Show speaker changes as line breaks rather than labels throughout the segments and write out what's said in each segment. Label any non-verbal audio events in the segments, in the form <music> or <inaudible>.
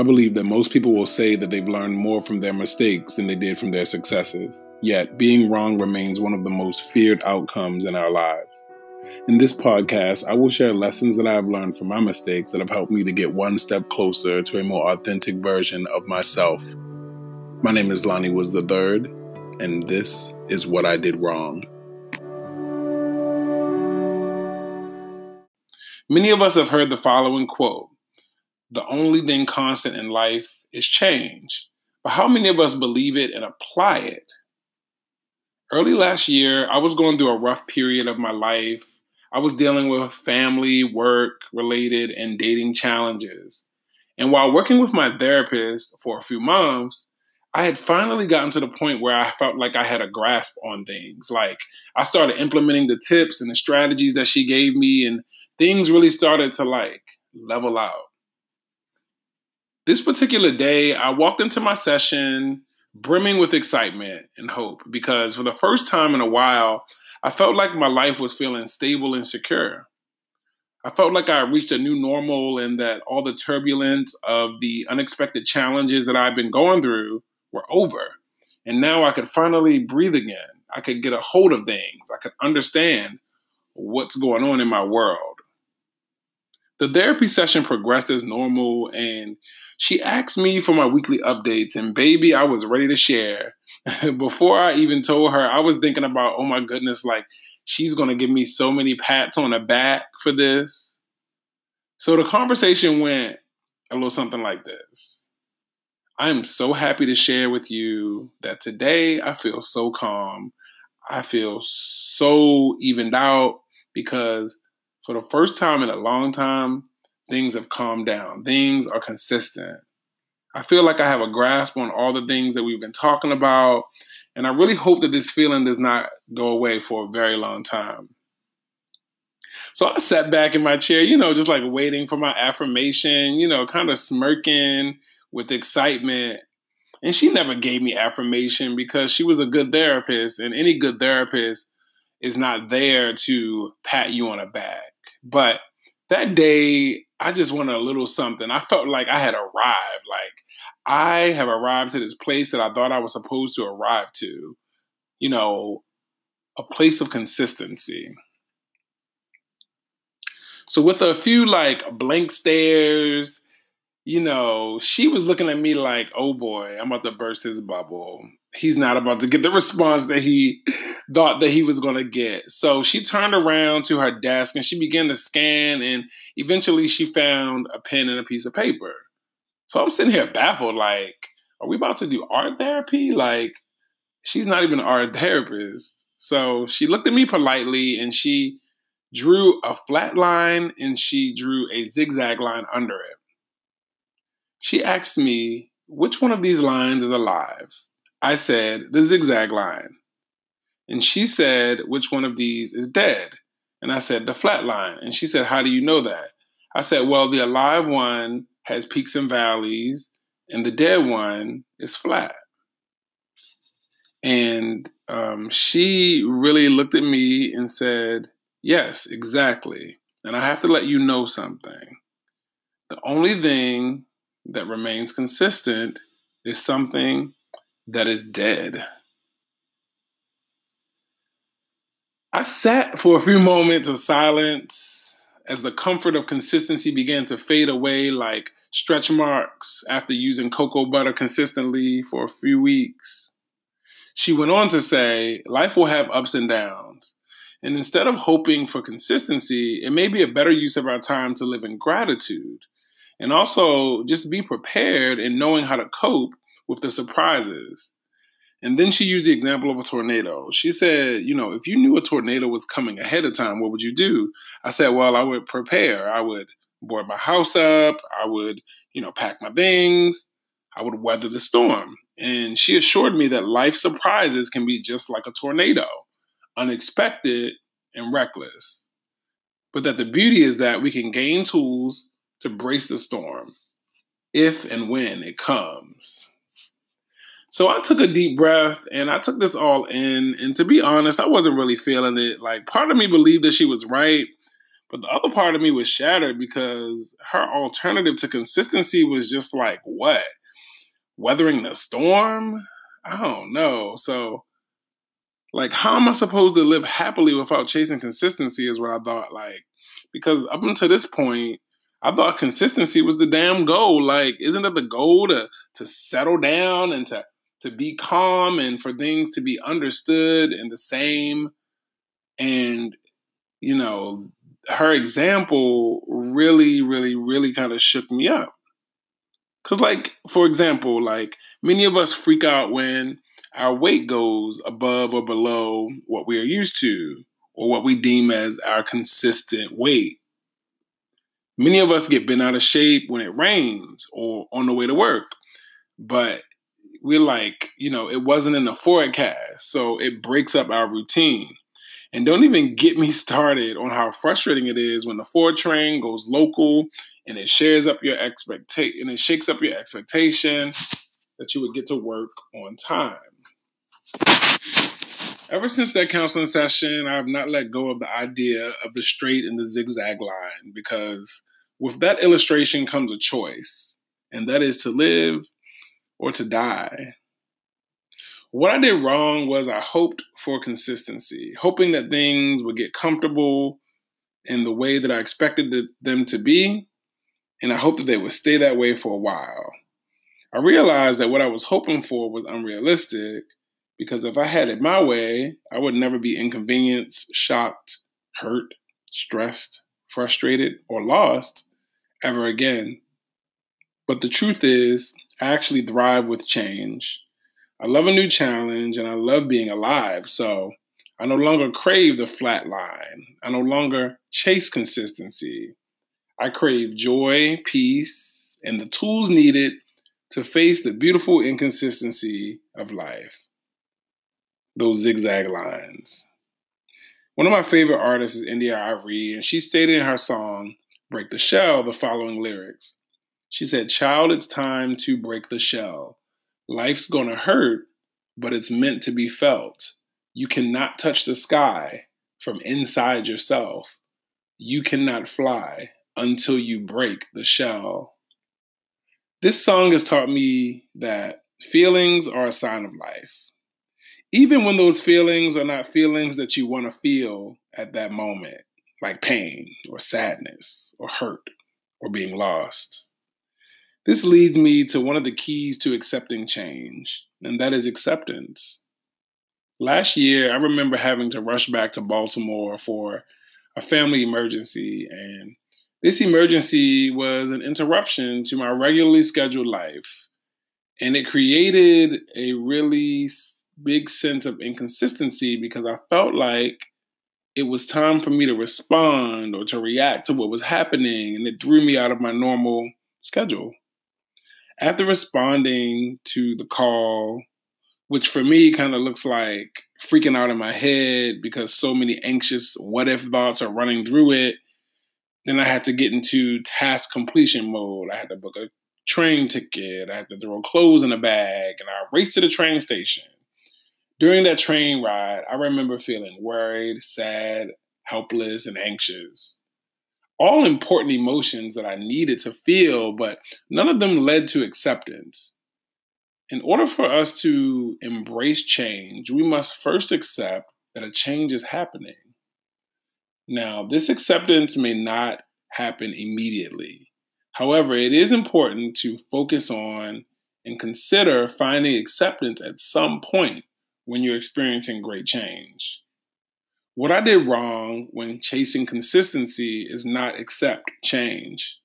I believe that most people will say that they've learned more from their mistakes than they did from their successes. Yet, being wrong remains one of the most feared outcomes in our lives. In this podcast, I will share lessons that I have learned from my mistakes that have helped me to get one step closer to a more authentic version of myself. My name is Lonnie Woods the Third, and this is what I did wrong. Many of us have heard the following quote the only thing constant in life is change. But how many of us believe it and apply it? Early last year, I was going through a rough period of my life. I was dealing with family, work related, and dating challenges. And while working with my therapist for a few months, I had finally gotten to the point where I felt like I had a grasp on things. Like I started implementing the tips and the strategies that she gave me, and things really started to like level out. This particular day, I walked into my session brimming with excitement and hope because for the first time in a while, I felt like my life was feeling stable and secure. I felt like I reached a new normal and that all the turbulence of the unexpected challenges that I've been going through were over. And now I could finally breathe again. I could get a hold of things. I could understand what's going on in my world. The therapy session progressed as normal, and she asked me for my weekly updates, and baby, I was ready to share. <laughs> Before I even told her, I was thinking about, oh my goodness, like she's gonna give me so many pats on the back for this. So the conversation went a little something like this. I'm so happy to share with you that today I feel so calm. I feel so evened out because for the first time in a long time, things have calmed down. Things are consistent. I feel like I have a grasp on all the things that we've been talking about. And I really hope that this feeling does not go away for a very long time. So I sat back in my chair, you know, just like waiting for my affirmation, you know, kind of smirking with excitement. And she never gave me affirmation because she was a good therapist, and any good therapist is not there to pat you on the back. But that day, I just wanted a little something. I felt like I had arrived. Like I have arrived to this place that I thought I was supposed to arrive to. You know, a place of consistency. So with a few like blank stares, you know, she was looking at me like, "Oh boy, I'm about to burst his bubble." He's not about to get the response that he thought that he was going to get. So she turned around to her desk and she began to scan, and eventually she found a pen and a piece of paper. So I'm sitting here baffled, like, are we about to do art therapy? Like, she's not even an art therapist. So she looked at me politely and she drew a flat line and she drew a zigzag line under it. She asked me, which one of these lines is alive? I said, the zigzag line. And she said, which one of these is dead? And I said, the flat line. And she said, how do you know that? I said, well, the alive one has peaks and valleys, and the dead one is flat. And um, she really looked at me and said, yes, exactly. And I have to let you know something. The only thing that remains consistent is something that is dead. I sat for a few moments of silence as the comfort of consistency began to fade away like stretch marks after using cocoa butter consistently for a few weeks. She went on to say, Life will have ups and downs. And instead of hoping for consistency, it may be a better use of our time to live in gratitude and also just be prepared in knowing how to cope with the surprises. And then she used the example of a tornado. She said, you know, if you knew a tornado was coming ahead of time, what would you do? I said, well, I would prepare. I would board my house up. I would, you know, pack my things. I would weather the storm. And she assured me that life surprises can be just like a tornado, unexpected and reckless. But that the beauty is that we can gain tools to brace the storm if and when it comes. So I took a deep breath and I took this all in. And to be honest, I wasn't really feeling it. Like part of me believed that she was right, But the other part of me was shattered because her alternative to consistency was just like, what? Weathering the storm? I don't know. So, like, how am I supposed to live happily without chasing consistency? Is what I thought. Like, because up until this point, I thought consistency was the damn goal. Like, isn't it the goal to to settle down and to to be calm and for things to be understood and the same? And you know, her example really, really, really kind of shook me up. Cause, like, for example, like many of us freak out when our weight goes above or below what we are used to or what we deem as our consistent weight. Many of us get bent out of shape when it rains or on the way to work, but we're like, you know, it wasn't in the forecast, so it breaks up our routine. And don't even get me <laughs> started on how frustrating it is when the 4 train goes local and it shares up your expectation and it shakes up your expectation that you would get to work on time. Ever since that counseling session, I have not let go of the idea of the straight and the zigzag line because with that illustration comes a choice, and that is to live or to die. What I did wrong was I hoped for consistency, hoping that things would get comfortable in the way that I expected them to be, and I hoped that they would stay that way for a while. I realized that what I was hoping for was unrealistic because if I had it my way, I would never be inconvenienced, shocked, hurt, stressed, frustrated, or lost ever again. But the truth is, actually thrive with change. I love a new challenge and I love being alive. So I no longer crave the flat line. I no longer chase consistency. I crave joy, peace, and the tools needed to face the beautiful inconsistency of life. Those zigzag lines. One of my favorite artists is India.Arie, and she stated in her song, Break the Shell, the following lyrics. She said, Child, it's time to break the shell. Life's gonna hurt, but it's meant to be felt. You cannot touch the sky from inside yourself. You cannot fly until you break the shell. This song has taught me that feelings are a sign of life. Even when those feelings are not feelings that you want to feel at that moment, like pain or sadness or hurt or being lost. This leads me to one of the keys to accepting change, and that is acceptance. Last year, I remember having to rush back to Baltimore for a family emergency, and this emergency was an interruption to my regularly scheduled life. And it created a really big sense of inconsistency because I felt like it was time for me to respond or to react to what was happening, and it threw me out of my normal schedule after responding to the call, which for me kind of looks like freaking out in my head because so many anxious what if thoughts are running through it, then I had to get into task completion mode. I had to book a train ticket, I had to throw clothes in a bag, and I raced to the train station. During that train ride, I remember feeling worried, sad, helpless, and anxious all important emotions that I needed to feel, but none of them led to acceptance. In order for us to embrace change, we must first accept that a change is happening. Now, this acceptance may not happen immediately. However, it is important to focus on and consider finding acceptance at some point when you're experiencing great change. What I did wrong when chasing consistency is not accept change.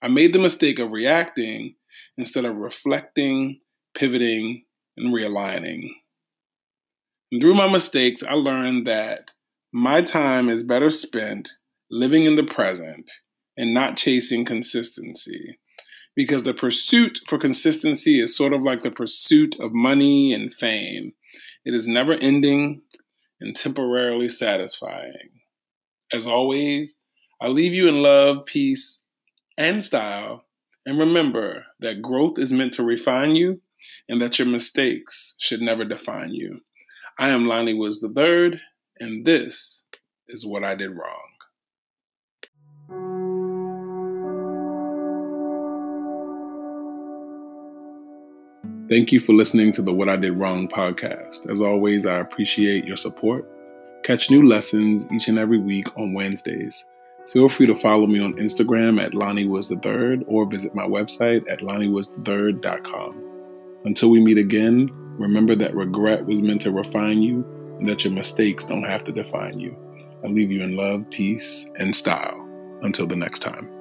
I made the mistake of reacting instead of reflecting, pivoting, and realigning. And through my mistakes, I learned that my time is better spent living in the present and not chasing consistency. Because the pursuit for consistency is sort of like the pursuit of money and fame. It is never ending, and temporarily satisfying. As always, I leave you in love, peace, and style. And remember that growth is meant to refine you and that your mistakes should never define you. I am Lonnie Woods III, and this is what I did wrong. Thank you for listening to the What I Did Wrong podcast. As always, I appreciate your support. Catch new lessons each and every week on Wednesdays. Feel free to follow me on Instagram at Lonnie Woods the Third or visit my website at LonnieWasTheThird.com. Until we meet again, remember that regret was meant to refine you and that your mistakes don't have to define you. I leave you in love, peace, and style. Until the next time.